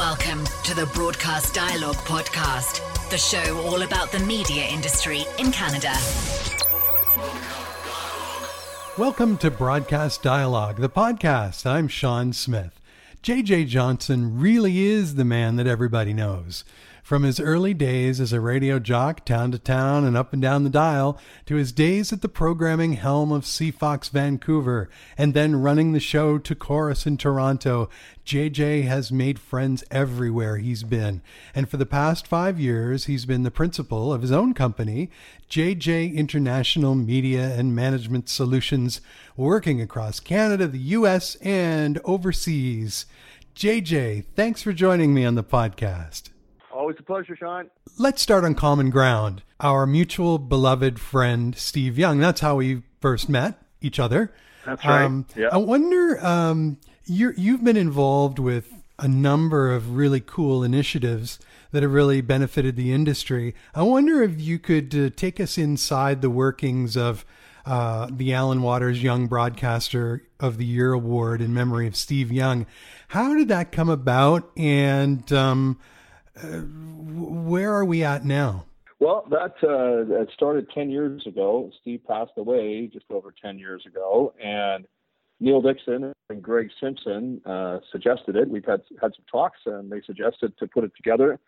Welcome to the Broadcast Dialogue Podcast, the show all about the media industry in Canada. Welcome to Broadcast Dialogue, the podcast. I'm Sean Smith. JJ Johnston really is the man that everybody knows. From his early days as a radio jock, town to town and up and down the dial, to his days at the programming helm of CFOX Vancouver, and then running the show to Corus in Toronto, JJ has made friends everywhere he's been. And for the past five years, he's been the principal of his own company, JJ International Media and Management Solutions, working across Canada, the US, and overseas. JJ, thanks for joining me on the podcast. Always a pleasure, Sean. Let's start on common ground. Our mutual beloved friend, Steve Young. That's how we first met each other. That's right. Um, yeah. I wonder, um, you you've been involved with a number of really cool initiatives that have really benefited the industry. I wonder if you could uh, take us inside the workings of uh, the Allan Waters Young Broadcaster of the Year Award in memory of Steve Young. How did that come about? And um, uh, where are we at now? Well, that uh, started ten years ago. Steve passed away just over ten years ago, and Neil Dixon and Greg Simpson uh, suggested it. We've had had some talks, and they suggested to put it together.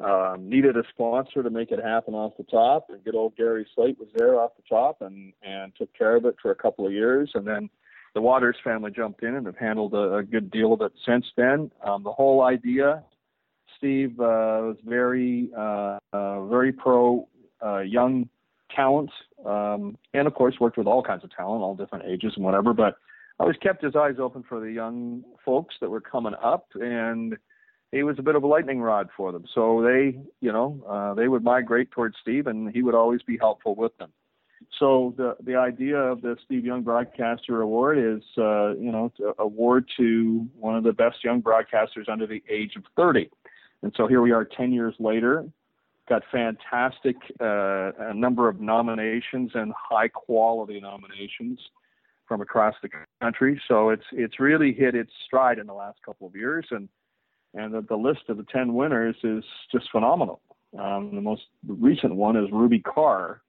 Um, needed a sponsor to make it happen off the top, and good old Gary Slaight was there off the top, and and took care of it for a couple of years, and then the Waters family jumped in and have handled a, a good deal of it since then. Um, the whole idea Steve uh, was very, uh, uh, very pro young talent, um, and of course worked with all kinds of talent, all different ages and whatever. But always kept his eyes open for the young folks that were coming up, and he was a bit of a lightning rod for them. So they, you know, uh, they would migrate towards Steve, and he would always be helpful with them. So the the idea of the Steve Young Broadcaster Award is, uh, you know, to award to one of the best young broadcasters under the age of 30. And so here we are 10 years later, got fantastic uh, a number of nominations and high quality nominations from across the country. So it's it's really hit its stride in the last couple of years, and and the, the list of the 10 winners is just phenomenal. Um, the most recent one is Ruby Carr,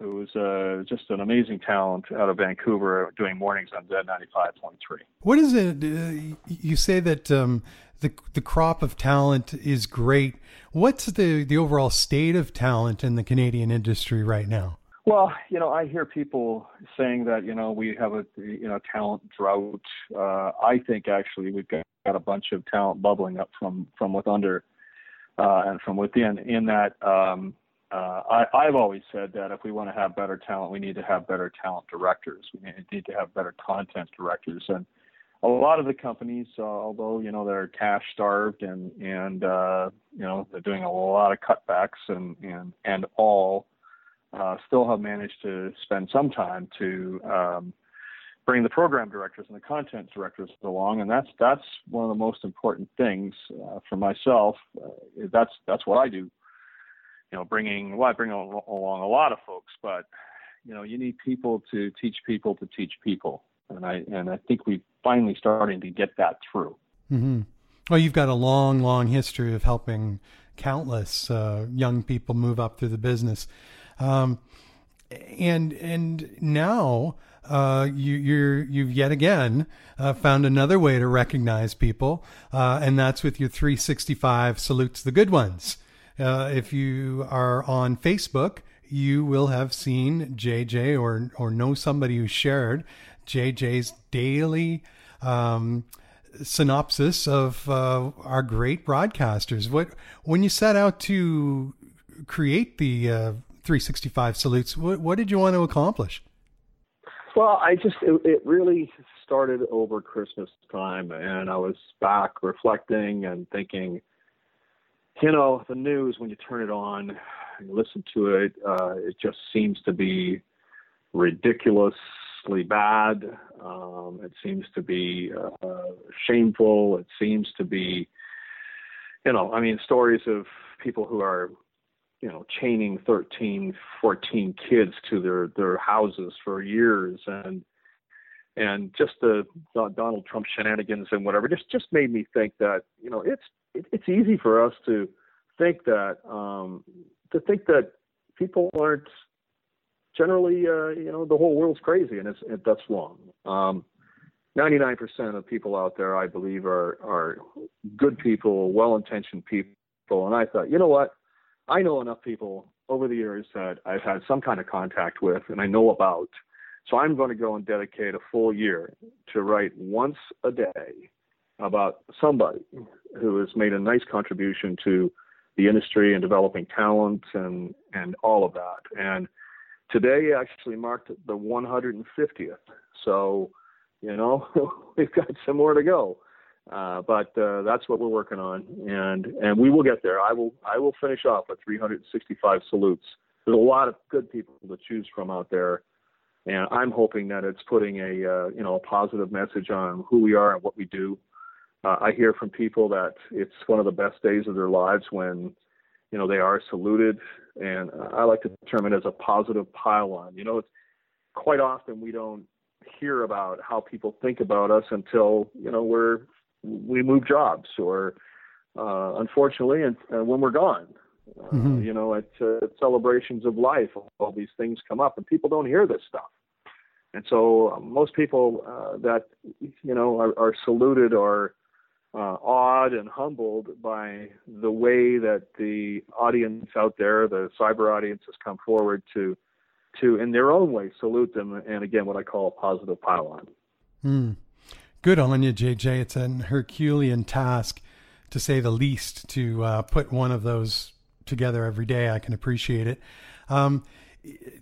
who is uh, just an amazing talent out of Vancouver doing mornings on Z95.3. What is it? Uh, you say that um, the the crop of talent is great. What's the the overall state of talent in the Canadian industry right now? Well, you know, I hear people saying that you know we have a you know talent drought. Uh, I think actually we've got, got a bunch of talent bubbling up from from with under uh, and from within. In that, um, uh, I, I've always said that if we want to have better talent, we need to have better talent directors. We need to have better content directors, and a lot of the companies, uh, although you know they're cash starved and and uh, you know they're doing a lot of cutbacks and and and all, uh, still have managed to spend some time to um, bring the program directors and the content directors along, and that's that's one of the most important things uh, for myself. Uh, that's that's what I do. You know, bringing well, I bring along a lot of folks, but you know, you need people to teach people to teach people and I and I think we're finally starting to get that through. Mm-hmm. Well, you've got a long, long history of helping countless uh, young people move up through the business, um, and and now uh, you, you're you've yet again uh, found another way to recognize people, uh, and that's with your 365 salutes the good ones. Uh, if you are on Facebook, you will have seen JJ or or know somebody who shared JJ's daily um, synopsis of uh, our great broadcasters. What when you set out to create the uh, 365 salutes, what, what did you want to accomplish? Well, I just it, it really started over Christmas time, and I was back reflecting and thinking, you know, the news when you turn it on, and listen to it, uh, it just seems to be ridiculously bad. Um, it seems to be uh, shameful. It seems to be, you know, I mean, stories of people who are, you know, chaining 13, 14 kids to their their houses for years, and and just the Donald Trump shenanigans and whatever just just made me think that you know it's it, it's easy for us to think that um, to think that people aren't generally uh, you know the whole world's crazy and it's it, that's wrong. Um, 99% of people out there, I believe, are are good people, well-intentioned people. And I thought, you know what? I know enough people over the years that I've had some kind of contact with and I know about so I'm going to go and dedicate a full year to write once a day about somebody who has made a nice contribution to the industry and developing talent and and all of that. And today actually marked the 150th. So, you know, we've got some more to go. Uh, but uh, that's what we're working on, and and we will get there. I will I will finish off with 365 salutes. There's a lot of good people to choose from out there and I'm hoping that it's putting a uh, you know a positive message on who we are and what we do. Uh, I hear from people that it's one of the best days of their lives when you know they are saluted, and I like to term it as a positive pile-on. You know, it's quite often we don't hear about how people think about us until you know we're we move jobs or uh, unfortunately and, and when we're gone uh, mm-hmm. you know, at, uh, celebrations of life, all these things come up, and people don't hear this stuff. And so um, most people uh, that you know are, are saluted are uh, awed and humbled by the way that the audience out there, the cyber audience, has come forward to to in their own way salute them. And again, what I call a positive pile-on. Mm. Good on you, JJ. It's an Herculean task, to say the least, to uh, put one of those together every day. I can appreciate it. Um,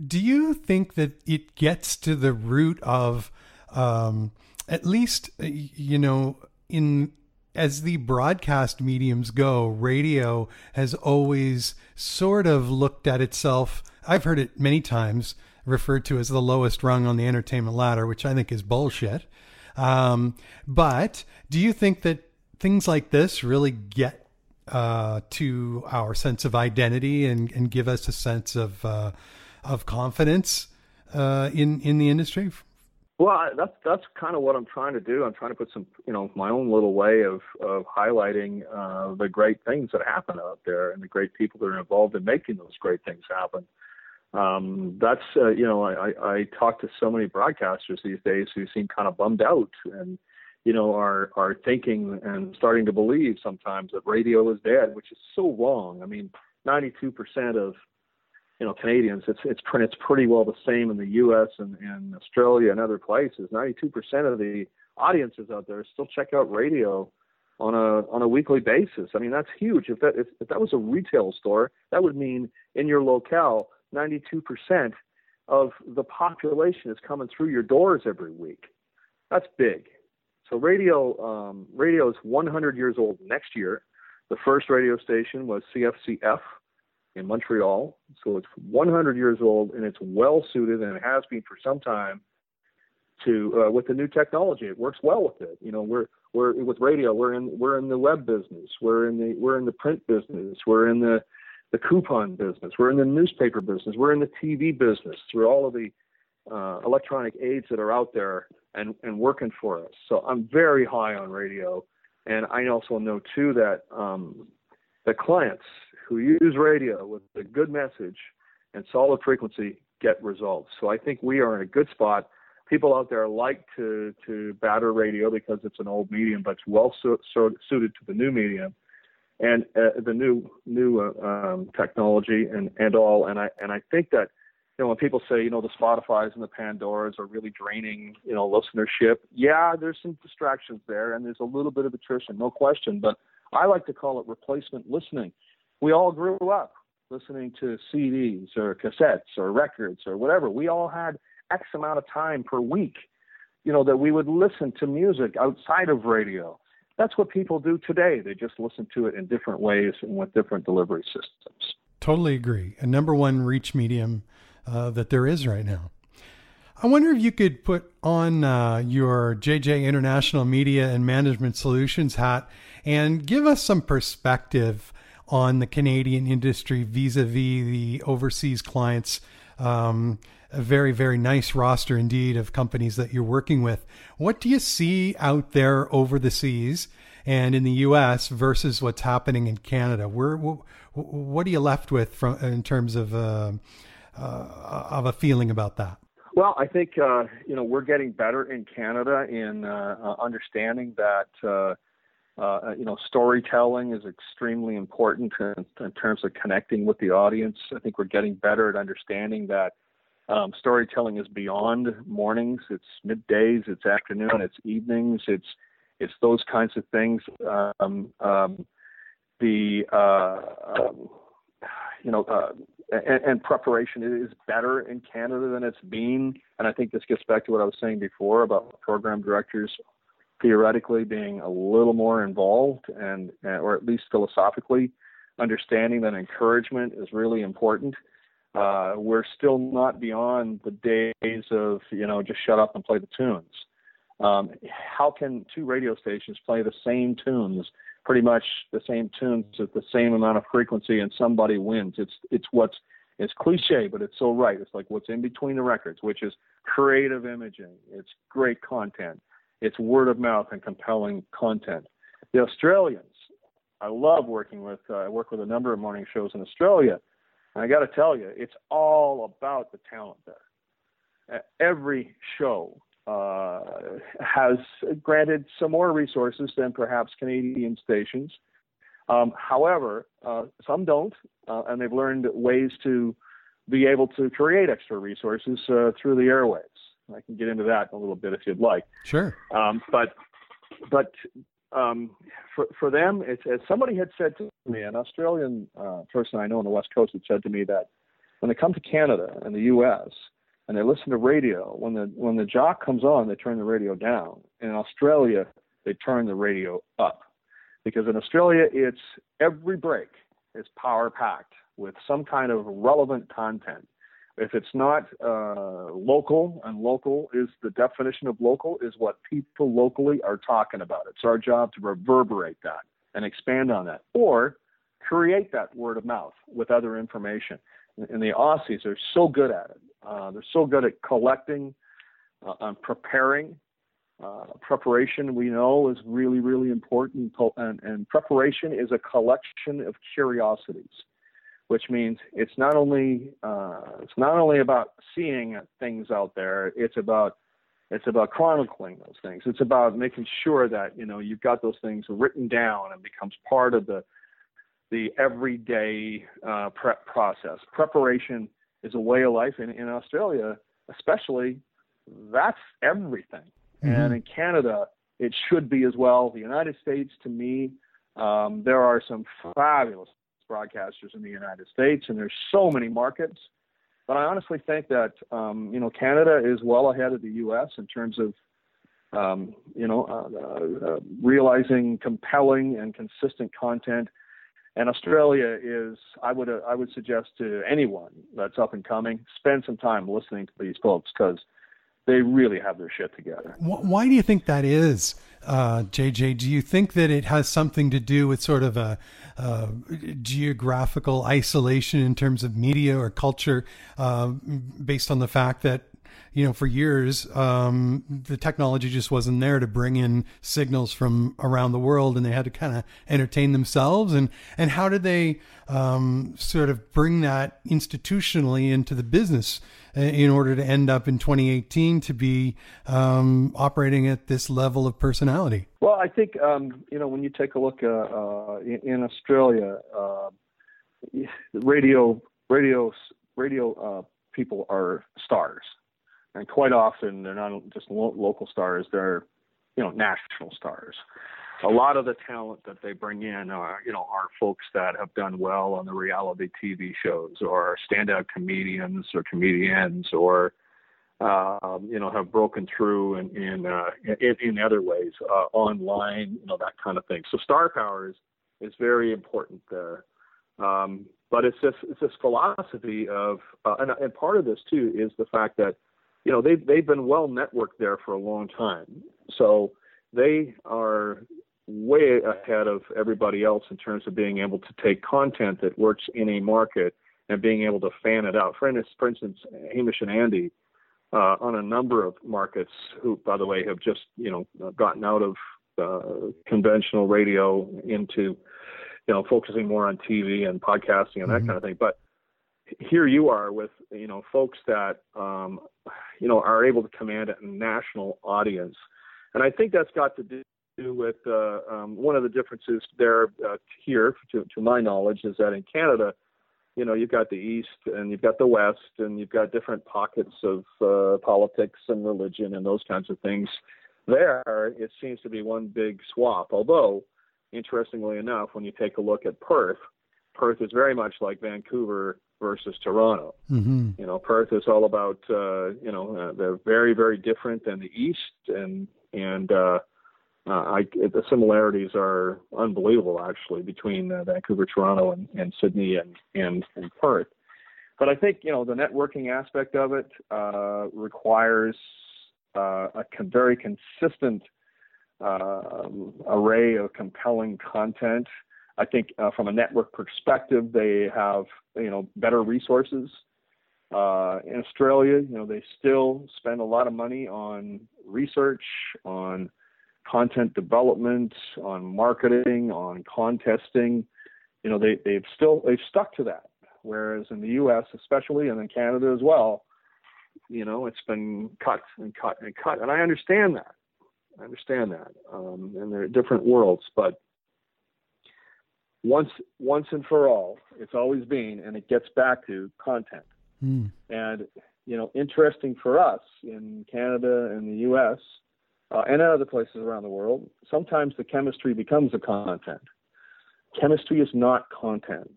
do you think that it gets to the root of um, at least you know in as the broadcast mediums go radio has always sort of looked at itself i've heard it many times referred to as the lowest rung on the entertainment ladder which i think is bullshit um, but do you think that things like this really get uh, to our sense of identity and, and give us a sense of uh, of confidence uh, in in the industry? Well, that's that's kind of what I'm trying to do. I'm trying to put some, you know, my own little way of of highlighting uh, the great things that happen out there and the great people that are involved in making those great things happen. Um, that's, uh, you know, I, I talk to so many broadcasters these days who seem kind of bummed out and, you know, are are thinking and starting to believe sometimes that radio is dead, which is so wrong. I mean, 92% of you know Canadians. It's it's pretty it's pretty well the same in the U.S. and, and Australia and other places. Ninety-two percent of the audiences out there still check out radio on a on a weekly basis. I mean that's huge. If that if, if that was a retail store, that would mean in your locale, ninety-two percent of the population is coming through your doors every week. That's big. So radio um, radio is 100 years old next year. The first radio station was CFCF in Montreal. So it's 100 years old and it's well suited and it has been for some time to uh, with the new technology. It works well with it. You know, we're we're with radio. We're in we're in the web business. We're in the we're in the print business. We're in the the coupon business. We're in the newspaper business. We're in the TV business. Through all of the uh, electronic aids that are out there and and working for us. So I'm very high on radio, and I also know too that um, the clients who use radio with a good message and solid frequency get results. So I think we are in a good spot. People out there like to to batter radio because it's an old medium, but it's well su- su- suited to the new medium and uh, the new new uh, um, technology and and all. And I and I think that you know when people say you know the Spotify's and the Pandoras are really draining you know listenership, yeah, there's some distractions there and there's a little bit of attrition, no question. But I like to call it replacement listening we all grew up listening to CDs or cassettes or records or whatever. We all had X amount of time per week, you know, that we would listen to music outside of radio. That's what people do today. They just listen to it in different ways and with different delivery systems. Totally agree. A number one reach medium uh, that there is right now. I wonder if you could put on uh, your JJ International Media and Management Solutions hat and give us some perspective on the Canadian industry vis-a-vis the overseas clients um, a very, very nice roster indeed of companies that you're working with. What do you see out there over the seas and in the U.S. versus what's happening in Canada? Where, what are you left with from in terms of uh, uh, of a feeling about that? Well, I think uh, you know we're getting better in Canada in uh, uh, understanding that uh, you know storytelling is extremely important in, in, terms of connecting with the audience. I think we're getting better at understanding that um, storytelling is beyond mornings. It's middays, it's afternoon, it's evenings, it's it's those kinds of things. Um, um, the uh, um, you know uh, and, and, preparation is better in Canada than it's been. And I think this gets back to what I was saying before about program directors theoretically being a little more involved and, or at least philosophically understanding that encouragement is really important. Uh, we're still not beyond the days of you know just shut up and play the tunes. Um, how can two radio stations play the same tunes, pretty much the same tunes at the same amount of frequency, and somebody wins? It's it's what's it's cliche, but it's so right. It's like what's in between the records, which is creative imaging. It's great content. It's word of mouth and compelling content. The Australians, I love working with. Uh, I work with a number of morning shows in Australia, and I got to tell you, it's all about the talent there. Every show uh, has granted some more resources than perhaps Canadian stations. Um, however, uh, some don't, uh, and they've learned ways to be able to create extra resources uh, through the airwaves. I can get into that in a little bit if you'd like. Sure. Um, but but um, for for them, it's as somebody had said to me, an Australian uh, person I know on the West Coast had said to me that when they come to Canada and the U.S., and they listen to radio. When the when the jock comes on, they turn the radio down. In Australia, they turn the radio up, because in Australia, it's every break is power packed with some kind of relevant content. If it's not uh, local, and local is the definition of local, is what people locally are talking about. It's our job to reverberate that and expand on that, or create that word of mouth with other information. And the Aussies are so good at it. Uh, they're so good at collecting, uh, and preparing. Uh, preparation, we know, is really, really important. And, and preparation is a collection of curiosities, which means it's not only uh, it's not only about seeing things out there. It's about it's about chronicling those things. It's about making sure that you know you've got those things written down and becomes part of the the everyday uh, prep process. Preparation is a way of life in, in Australia, especially. That's everything. Mm-hmm. And in Canada, it should be as well. The United States, to me, um, there are some fabulous broadcasters in the United States, and there's so many markets. But I honestly think that um, you know Canada is well ahead of the U.S. in terms of um, you know uh, uh, realizing compelling and consistent content and Australia is, I would, uh, I would suggest to anyone that's up and coming, spend some time listening to these folks because they really have their shit together. Why do you think that is, uh, JJ? Do you think that it has something to do with sort of a, uh, geographical isolation in terms of media or culture, uh, based on the fact that you know, for years, um, the technology just wasn't there to bring in signals from around the world, and they had to kind of entertain themselves. And and how did they um, sort of bring that institutionally into the business uh, in order to end up in 2018 to be um, operating at this level of personality? Well, I think um, you know when you take a look uh, uh, in, in, Australia, uh, radio radio radio uh, people are stars and quite often they're not just lo- local stars; they're you know national stars. A lot of the talent that they bring in are you know are folks that have done well on the reality TV shows, or standout comedians or comedians, or um, you know have broken through in in uh, in, in other ways uh, online, you know that kind of thing. So star power is is very important there. Um, but it's this it's this philosophy of uh, and, and part of this too is the fact that you know they've they've been well networked there for a long time, so they are way ahead of everybody else in terms of being able to take content that works in a market and being able to fan it out. For instance, for instance Hamish and Andy uh, on a number of markets who, by the way, have just you know gotten out of uh, conventional radio into you know focusing more on TV and podcasting and that mm-hmm. kind of thing. But here you are with you know folks that um, you know are able to command a national audience, and I think that's got to do with uh, um, one of the differences there uh, here, to, to my knowledge, is that in Canada, you know, you've got the East and you've got the West, and you've got different pockets of uh, politics and religion and those kinds of things. There, it seems to be one big swap. Although, interestingly enough, when you take a look at Perth, Perth is very much like Vancouver versus Toronto. Mm-hmm. You know, Perth is all about uh, you know uh, they're very very different than the East, and and uh, uh, I, the similarities are unbelievable actually between uh, Vancouver, Toronto, and, and Sydney and, and and Perth. But I think you know the networking aspect of it uh, requires uh, a con- very consistent uh, array of compelling content. I think uh, from a network perspective, they have you know better resources. Uh, in Australia, you know they still spend a lot of money on research, on content development, on marketing, on contesting. You know they they've still they've stuck to that. Whereas in the U.S. especially, and in Canada as well, you know it's been cut and cut and cut, and I understand that. I understand that, um, and they're different worlds, but once once and for all, it's always been, and it gets back to content. Mm. And you know, interesting for us in Canada and the U.S. Uh, and in other places around the world, sometimes the chemistry becomes the content. Chemistry is not content.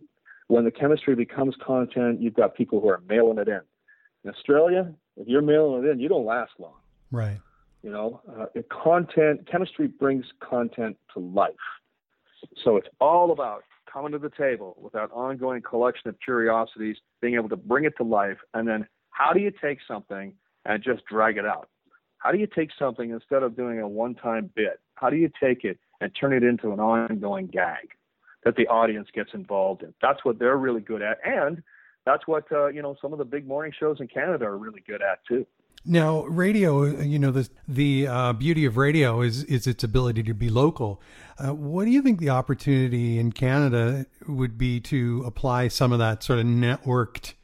When the chemistry becomes content, you've got people who are mailing it in. In Australia, if you're mailing it in, you don't last long. Right. You know, uh, content chemistry brings content to life. So it's all about coming to the table with that ongoing collection of curiosities, being able to bring it to life, and then how do you take something and just drag it out? How do you take something instead of doing a one-time bit? How do you take it and turn it into an ongoing gag that the audience gets involved in? That's what they're really good at, and that's what uh, you know some of the big morning shows in Canada are really good at too. Now, radio, you know, the the uh, beauty of radio is is its ability to be local. Uh, what do you think the opportunity in Canada would be to apply some of that sort of networked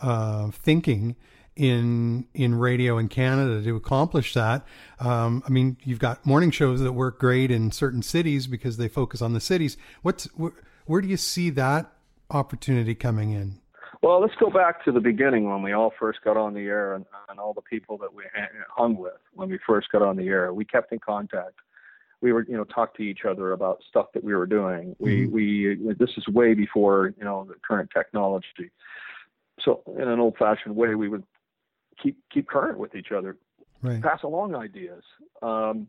uh, thinking in in radio in Canada to accomplish that? Um, I mean, you've got morning shows that work great in certain cities because they focus on the cities. What's wh- where do you see that opportunity coming in? Well, let's go back to the beginning when we all first got on the air and, and all the people that we hung with when we first got on the air. We kept in contact. We were, you know, talked to each other about stuff that we were doing. We, mm-hmm. we, this is way before, you know, the current technology. So, in an old-fashioned way, we would keep keep current with each other, right. pass along ideas. Um,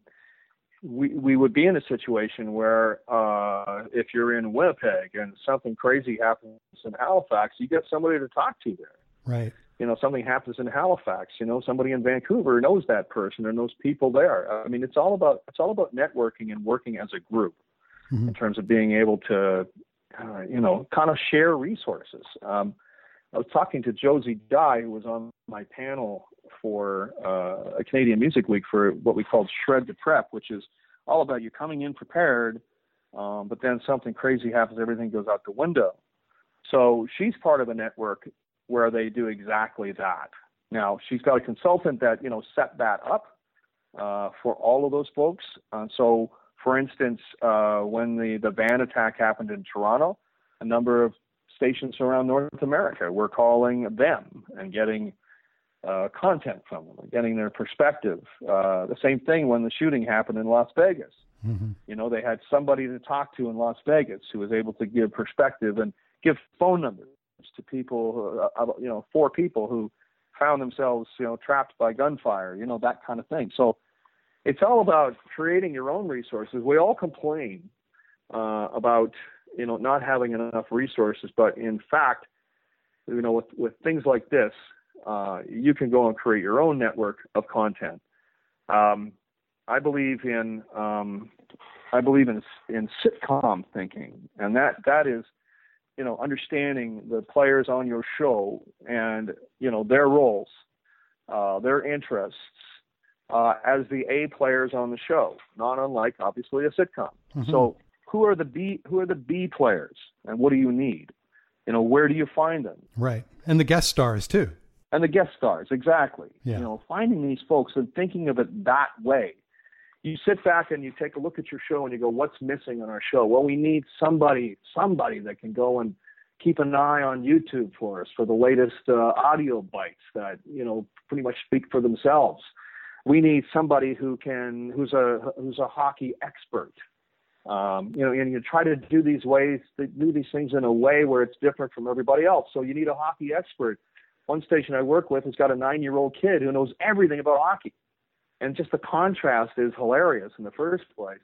we we would be in a situation where uh, if you're in Winnipeg and something crazy happens in Halifax, you get somebody to talk to there. Right. You know, something happens in Halifax. You know, somebody in Vancouver knows that person or knows people there. I mean, it's all about it's all about networking and working as a group mm-hmm. in terms of being able to, uh, you know, kind of share resources. Um, I was talking to Josie Dye, who was on my panel for uh, a Canadian Music Week for what we called Shred to Prep, which is all about you coming in prepared, um, but then something crazy happens, everything goes out the window. So she's part of a network where they do exactly that. Now she's got a consultant that you know set that up uh, for all of those folks. Uh, so, for instance, uh, when the the van attack happened in Toronto, a number of stations around North America were calling them and getting uh, content from them, getting their perspective. Uh, the same thing when the shooting happened in Las Vegas. Mm-hmm. You know, they had somebody to talk to in Las Vegas who was able to give perspective and give phone numbers to people, uh, you know, four people who found themselves, you know, trapped by gunfire, you know, that kind of thing. So it's all about creating your own resources. We all complain uh, about, you know, not having enough resources, but in fact, you know, with, with things like this, uh, you can go and create your own network of content. Um, I believe in um, I believe in in sitcom thinking, and that that is you know, understanding the players on your show and you know their roles, uh, their interests uh, as the A players on the show, not unlike obviously a sitcom. Mm-hmm. So who are the B who are the B players and what do you need? You know, where do you find them? Right. And the guest stars too. And the guest stars, exactly. Yeah. You know, finding these folks and thinking of it that way. You sit back and you take a look at your show and you go, what's missing on our show? Well, we need somebody, somebody that can go and keep an eye on YouTube for us for the latest uh, audio bites that you know pretty much speak for themselves. We need somebody who can who's a who's a hockey expert. Um, you know, and you try to do these ways, do these things in a way where it's different from everybody else. So you need a hockey expert. One station I work with has got a nine-year-old kid who knows everything about hockey, and just the contrast is hilarious in the first place.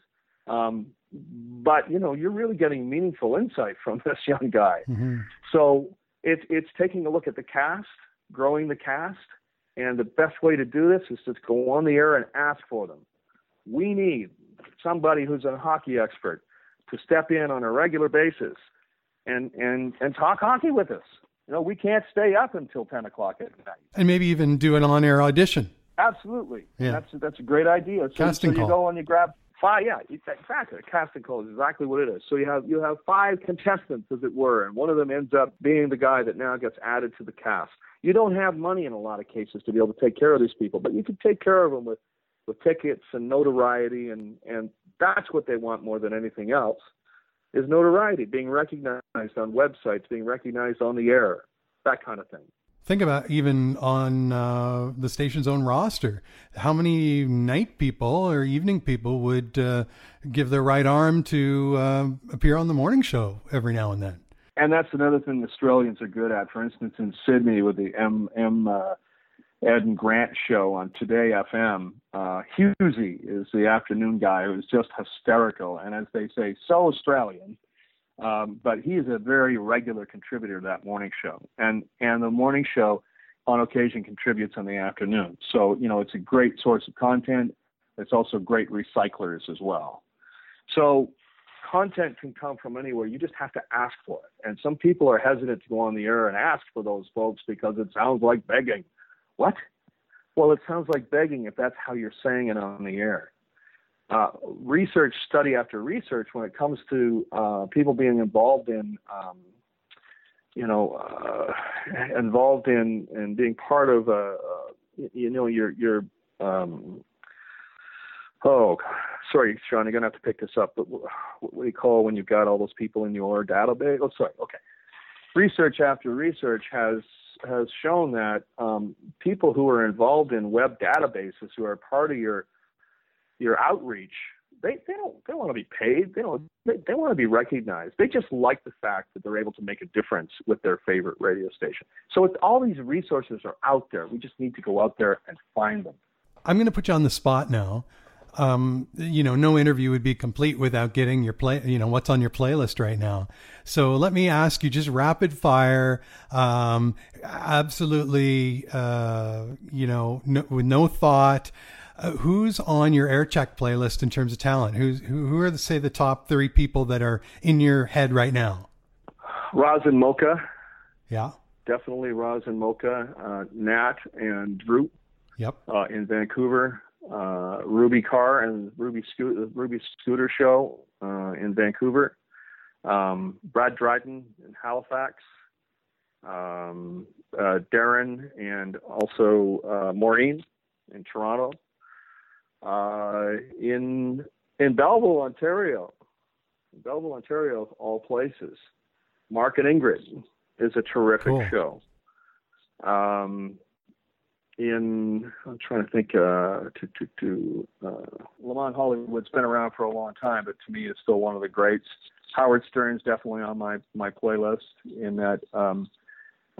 Um, but you know, you're really getting meaningful insight from this young guy. Mm-hmm. So it's it's taking a look at the cast, growing the cast, and the best way to do this is to go on the air and ask for them. We need somebody who's a hockey expert to step in on a regular basis and and and talk hockey with us. You know, we can't stay up until ten o'clock at night. And maybe even do an on-air audition. Absolutely. Yeah. That's that's a great idea. So, Casting so you call. go and you grab five. Yeah, exactly. A casting call is exactly what it is. So you have you have five contestants, as it were, and one of them ends up being the guy that now gets added to the cast. You don't have money in a lot of cases to be able to take care of these people, but you can take care of them with with tickets and notoriety, and and that's what they want more than anything else is notoriety, being recognized on websites, being recognized on the air, that kind of thing. Think about even on uh, the station's own roster, how many night people or evening people would uh, give their right arm to uh, appear on the morning show every now and then. And that's another thing Australians are good at. For instance, in Sydney with the M M uh, Ed and Grant show on Today FM, uh, is the afternoon guy who's just hysterical and, as they say, so Australian. Um, but he is a very regular contributor to that morning show, and and the morning show, on occasion, contributes in the afternoon. So you know it's a great source of content. It's also great recyclers as well. So content can come from anywhere. You just have to ask for it. And some people are hesitant to go on the air and ask for those folks because it sounds like begging. What? Well, it sounds like begging if that's how you're saying it on the air uh, research, study after research, when it comes to uh, people being involved in, um, you know, uh, involved in and in being part of, a, you know, your your. Um, oh, sorry, Sean, you're gonna have to pick this up. But what, what do you call when you've got all those people in your database? Oh, sorry. Okay. Research after research has has shown that um, people who are involved in web databases, who are part of your your outreach, they, they don't they want to be paid. They don't they, they want to be recognized. They just like the fact that they're able to make a difference with their favorite radio station. So it's all these resources are out there. We just need to go out there and find them. I'm going to put you on the spot now. Um, you know, no interview would be complete without getting your play, you know, what's on your playlist right now. So let me ask you just rapid fire, um, absolutely, uh, you know, no, with no thought. Uh, who's on your air check playlist in terms of talent? Who's who, who are the say the top three people that are in your head right now? Roz and Mocha. Yeah. Definitely Roz and Mocha, uh, Nat and Drew. Yep. Uh, in Vancouver, uh, Ruby Carr and Ruby Ruby Scooter Show uh, in Vancouver. Um, Brad Dryden in Halifax. Um, uh, Darren and also Maureen in Toronto uh, in in Belleville, Ontario. In Belleville, Ontario, of all places. Mark and Ingrid is a terrific cool. show. Um, in I'm trying to think uh, to to to uh, Lamont Hollywood's been around for a long time, but to me, it's still one of the greats. Howard Stern's definitely on my my playlist. In that um,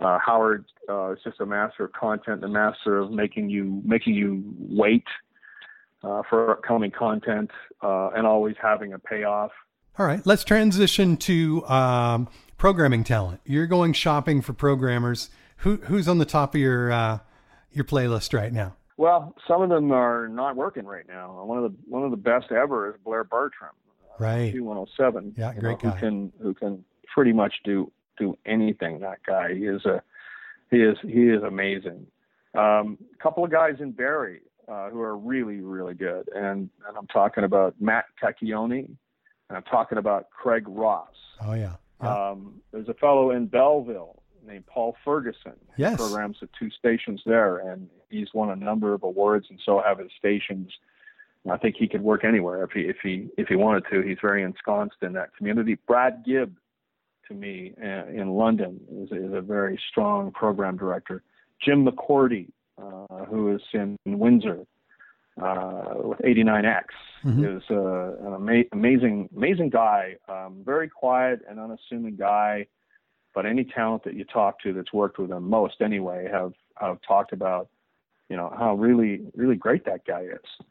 uh, Howard uh, is just a master of content, a master of making you making you wait uh, for upcoming content uh, and always having a payoff. All right, let's transition to um, programming talent. You're going shopping for programmers. Who, who's on the top of your uh, your playlist right now? Well, some of them are not working right now. One of the one of the best ever is Blair Bartram. Right. Q one hundred seven. Yeah, great know, guy. Who can who can pretty much do do anything. That guy he is a he is he is amazing. A um, couple of guys in Barrie uh, who are really really good, and and I'm talking about Matt Cacchione, and I'm talking about Craig Ross. Oh yeah. yeah. Um, there's a fellow in Belleville named Paul Ferguson. Yes. He programs at two stations there, and he's won a number of awards, and so have his stations. I think he could work anywhere if he if he if he wanted to. He's very ensconced in that community. Brad Gibb, to me, uh, in London, is, is a very strong program director. Jim McCordy, uh, who is in Windsor uh, with 89X, mm-hmm. is uh, an ama- amazing amazing guy. Um, very quiet and unassuming guy but any talent that you talk to that's worked with him, most anyway, have have talked about, you know, how really really great that guy is.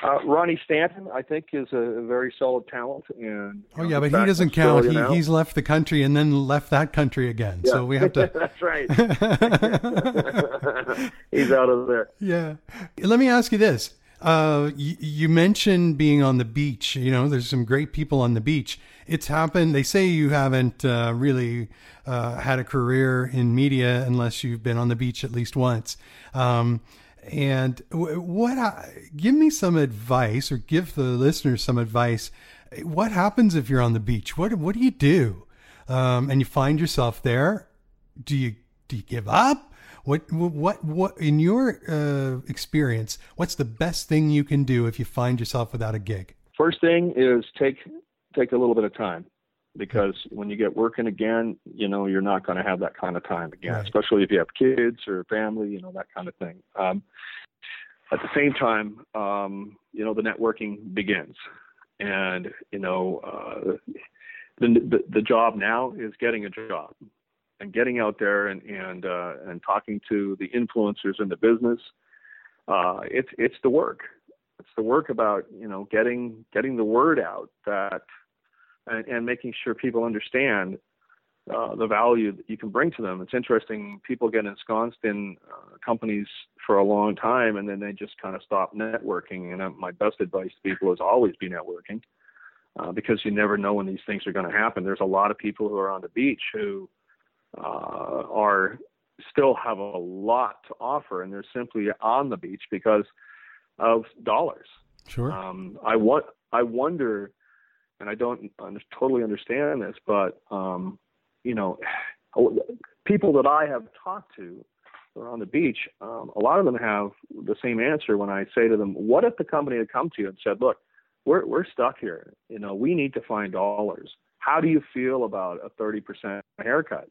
Uh, Ronnie Stanton, I think, is a very solid talent. And oh yeah, but he doesn't count. He, he's left the country and then left that country again. Yeah. So we have to. That's right. he's out of there. Yeah. Let me ask you this: uh, you, you, mentioned being on the beach. You know, there's some great people on the beach. It's happened. They say you haven't uh, really uh, had a career in media unless you've been on the beach at least once. Um, and what? I, give me some advice, or give the listeners some advice. What happens if you're on the beach? What What do you do? Um, and you find yourself there. Do you do you give up? What what what in your uh, experience? What's the best thing you can do if you find yourself without a gig? First thing is take take a little bit of time because when you get working again, you know you're not going to have that kind of time again, right. especially if you have kids or family, you know that kind of thing. Um, at the same time, um, you know the networking begins, and you know uh, the, the the job now is getting a job and getting out there and and uh, and talking to the influencers in the business. Uh, it's it's the work. It's the work about you know getting getting the word out that and, and making sure people understand uh, the value that you can bring to them. It's interesting. People get ensconced in uh, companies for a long time, and then they just kind of stop networking. And uh, my best advice to people is always be networking, uh, because you never know when these things are going to happen. There's a lot of people who are on the beach who are still have a lot to offer, and they're simply on the beach because of dollars. Sure. Um, I want. I wonder, and I don't totally understand this, but um, you know, people that I have talked to are on the beach, um, a lot of them have the same answer when I say to them, "What if the company had come to you and said, look, we're we're stuck here. You know, we need to find dollars. How do you feel about a 30% haircut?"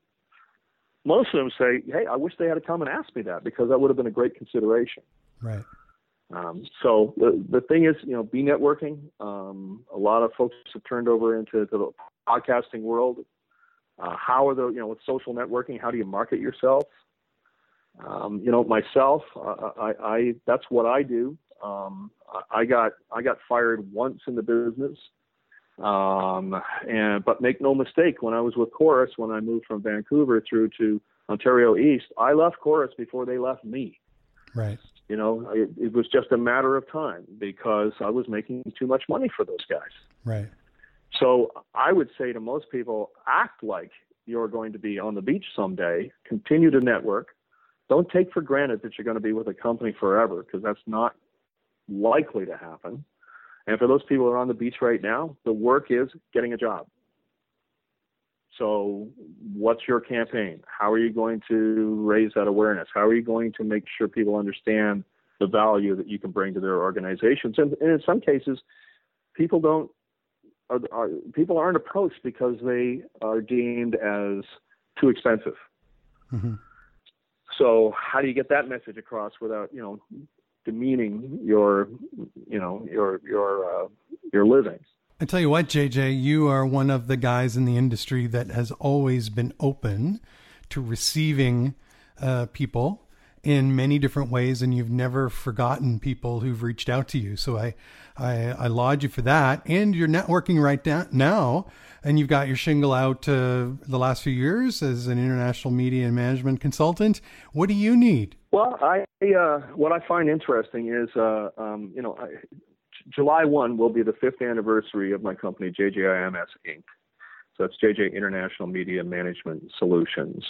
Most of them say, "Hey, I wish they had to come and asked me that because that would have been a great consideration." Right. Um, so the the thing is, you know, be networking. Um, a lot of folks have turned over into the podcasting world. Uh, how are the you know with social networking? How do you market yourself? Um, you know, myself, uh, I, I that's what I do. Um, I got I got fired once in the business um, and but make no mistake, when I was with Corus, when I moved from Vancouver through to Ontario East, I left Corus before they left me. Right. You know, it, it was just a matter of time because I was making too much money for those guys. Right. So I would say to most people, act like you're going to be on the beach someday. Continue to network. Don't take for granted that you're going to be with a company forever because that's not likely to happen. And for those people who are on the beach right now, the work is getting a job. So, what's your campaign? How are you going to raise that awareness? How are you going to make sure people understand the value that you can bring to their organizations? And, and in some cases, people don't are, are, people aren't approached because they are deemed as too expensive. Mm-hmm. So, how do you get that message across without you know demeaning your you know your your uh, your living. I tell you what, JJ, you are one of the guys in the industry that has always been open to receiving uh, people in many different ways, and you've never forgotten people who've reached out to you. So I, I, I laud you for that. And you're networking right now, and you've got your shingle out uh, the last few years as an international media and management consultant. What do you need? Well, I uh, what I find interesting is, uh, um, you know, July one will be the fifth anniversary of my company, JJIMS Inc. So that's JJ International Media Management Solutions.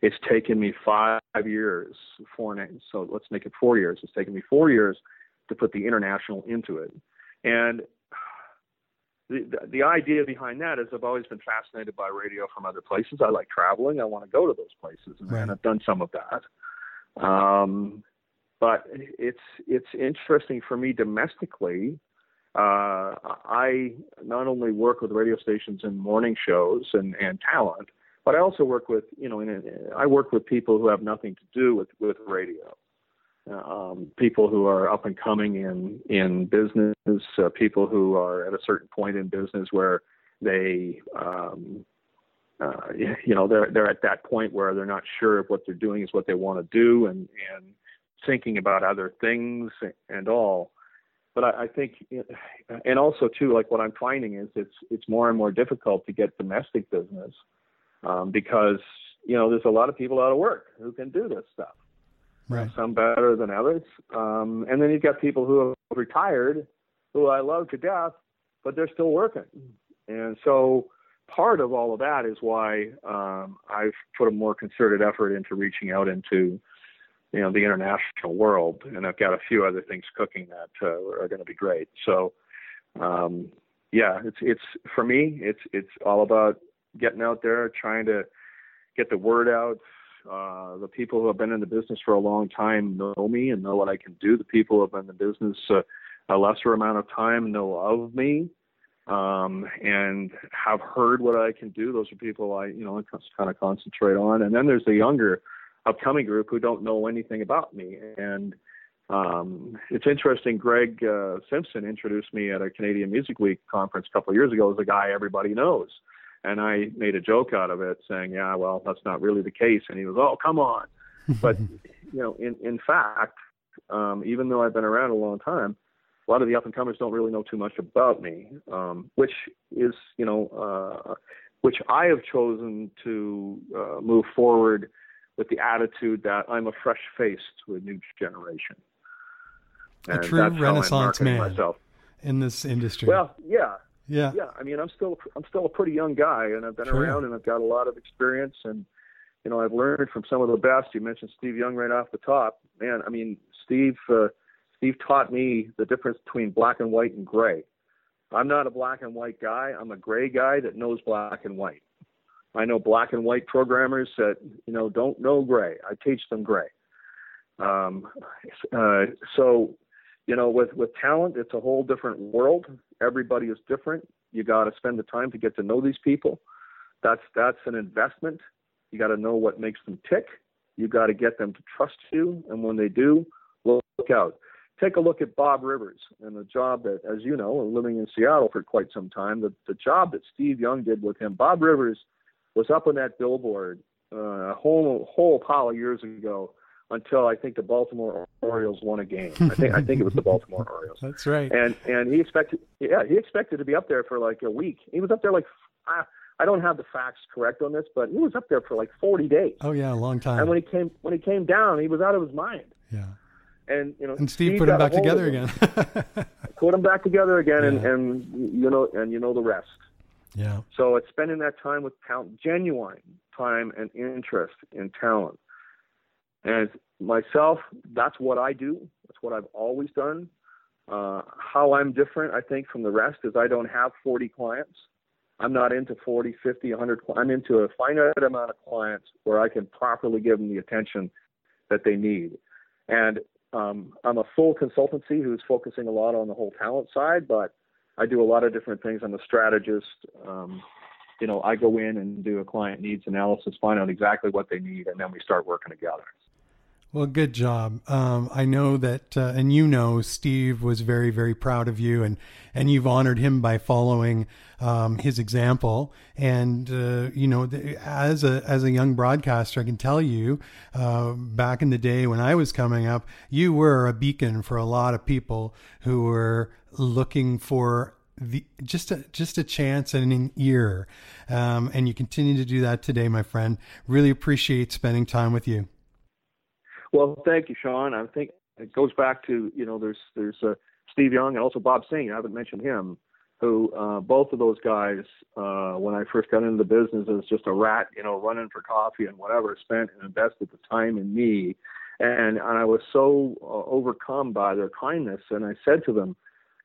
It's taken me five years, four, so let's make it four years. It's taken me four years to put the international into it. And the, the, the idea behind that is I've always been fascinated by radio from other places. I like traveling. I want to go to those places, and, right. and I've done some of that. Um, but it's it's interesting for me domestically. Uh, I not only work with radio stations and morning shows and, and talent, but I also work with you know in, I work with people who have nothing to do with with radio um, people who are up and coming in in business, uh, people who are at a certain point in business where they, um, uh, you know, they're they're at that point where they're not sure if what they're doing is what they want to do, and and thinking about other things and all. But I, I think, and also too, like what I'm finding is it's it's more and more difficult to get domestic business um, because you know there's a lot of people out of work who can do this stuff right. some better than others. Um, and then you've got people who have retired, who I love to death, but they're still working. And so part of all of that is why um, I've put a more concerted effort into reaching out into you know the international world, and I've got a few other things cooking that uh, are going to be great. So um, yeah, it's it's for me, it's it's all about getting out there, trying to get the word out, uh, the people who have been in the business for a long time know me and know what I can do. The people who have been in the business uh, a lesser amount of time know of me um, and have heard what I can do. Those are people I, you know, kind of concentrate on. And then there's the younger upcoming group who don't know anything about me. And um, it's interesting. Greg uh, Simpson introduced me at a Canadian Music Week conference a couple of years ago as a guy everybody knows. And I made a joke out of it, saying, "Yeah, well, that's not really the case." And he was, "Oh, come on!" but you know, in in fact, um, even though I've been around a long time, a lot of the up and comers don't really know too much about me, um, which is, you know, uh, which I have chosen to uh, move forward with the attitude that I'm a fresh face to a new generation. And a true Renaissance man myself. in this industry. Well, yeah, yeah. Yeah. I mean, I'm still I'm still a pretty young guy, and I've been sure. around, and I've got a lot of experience, and you know, I've learned from some of the best. You mentioned Steve Young right off the top. Man, I mean, Steve uh, Steve taught me the difference between black and white and gray. I'm not a black and white guy. I'm a gray guy that knows black and white. I know black and white programmers that you know don't know gray. I teach them gray. Um, uh, so you know, with with talent, it's a whole different world. Everybody is different. You got to spend the time to get to know these people. That's that's an investment. You got to know what makes them tick. You got to get them to trust you, and when they do, look out. Take a look at Bob Rivers and the job that, as you know, living in Seattle for quite some time, the, the job that Steve Young did with him. Bob Rivers was up on that billboard uh, a whole whole pile of years ago until I think the Baltimore Orioles won a game. I think I think it was the Baltimore Orioles. That's right. And and he expected yeah he expected to be up there for like a week. He was up there like I, I don't have the facts correct on this, but he was up there for like 40 days. Oh yeah, a long time. And when he came when he came down, he was out of his mind. Yeah. And you know, and Steve, Steve put him back together again. put him back together again, yeah. and and you know and you know the rest. Yeah. So it's spending that time with talent, genuine time and interest in talent and myself, that's what I do. That's what I've always done. Uh, how I'm different, I think, from the rest is I don't have 40 clients. I'm not into 40, 50, 100. I'm into a finite amount of clients where I can properly give them the attention that they need. And um, I'm a full consultancy who's focusing a lot on the whole talent side, but I do a lot of different things. I'm a strategist. Um, you know, I go in and do a client needs analysis, find out exactly what they need, and then we start working together. Well, good job. Um, I know that, uh, and you know, Steve was very, very proud of you, and and you've honored him by following um, his example. And uh, you know, as a as a young broadcaster, I can tell you, uh, back in the day when I was coming up, you were a beacon for a lot of people who were looking for the just a just a chance and an ear. Um, and you continue to do that today, my friend. Really appreciate spending time with you. Well, thank you, Sean. I think it goes back to you know there's there's uh, Steve Young and also Bob Singh. I haven't mentioned him. who uh, both of those guys, uh, when I first got into the business as just a rat, you know, running for coffee and whatever, spent and invested the time in me. And, and I was so uh, overcome by their kindness. And I said to them,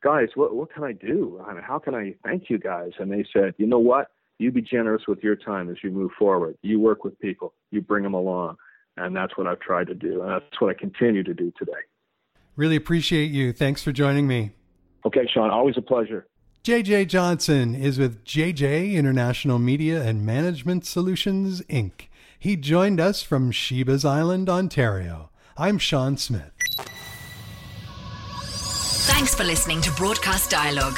guys, what, what can I do? I mean, how can I thank you guys? And they said, you know what? You be generous with your time as you move forward. You work with people, you bring them along. And that's what I've tried to do. And that's what I continue to do today. Really appreciate you. Thanks for joining me. Okay, Sean, always a pleasure. JJ Johnston is with JJ International Media and Management Solutions, Inc. He joined us from Sheba's Island, Ontario. I'm Sean Smith. Thanks for listening to Broadcast Dialogue.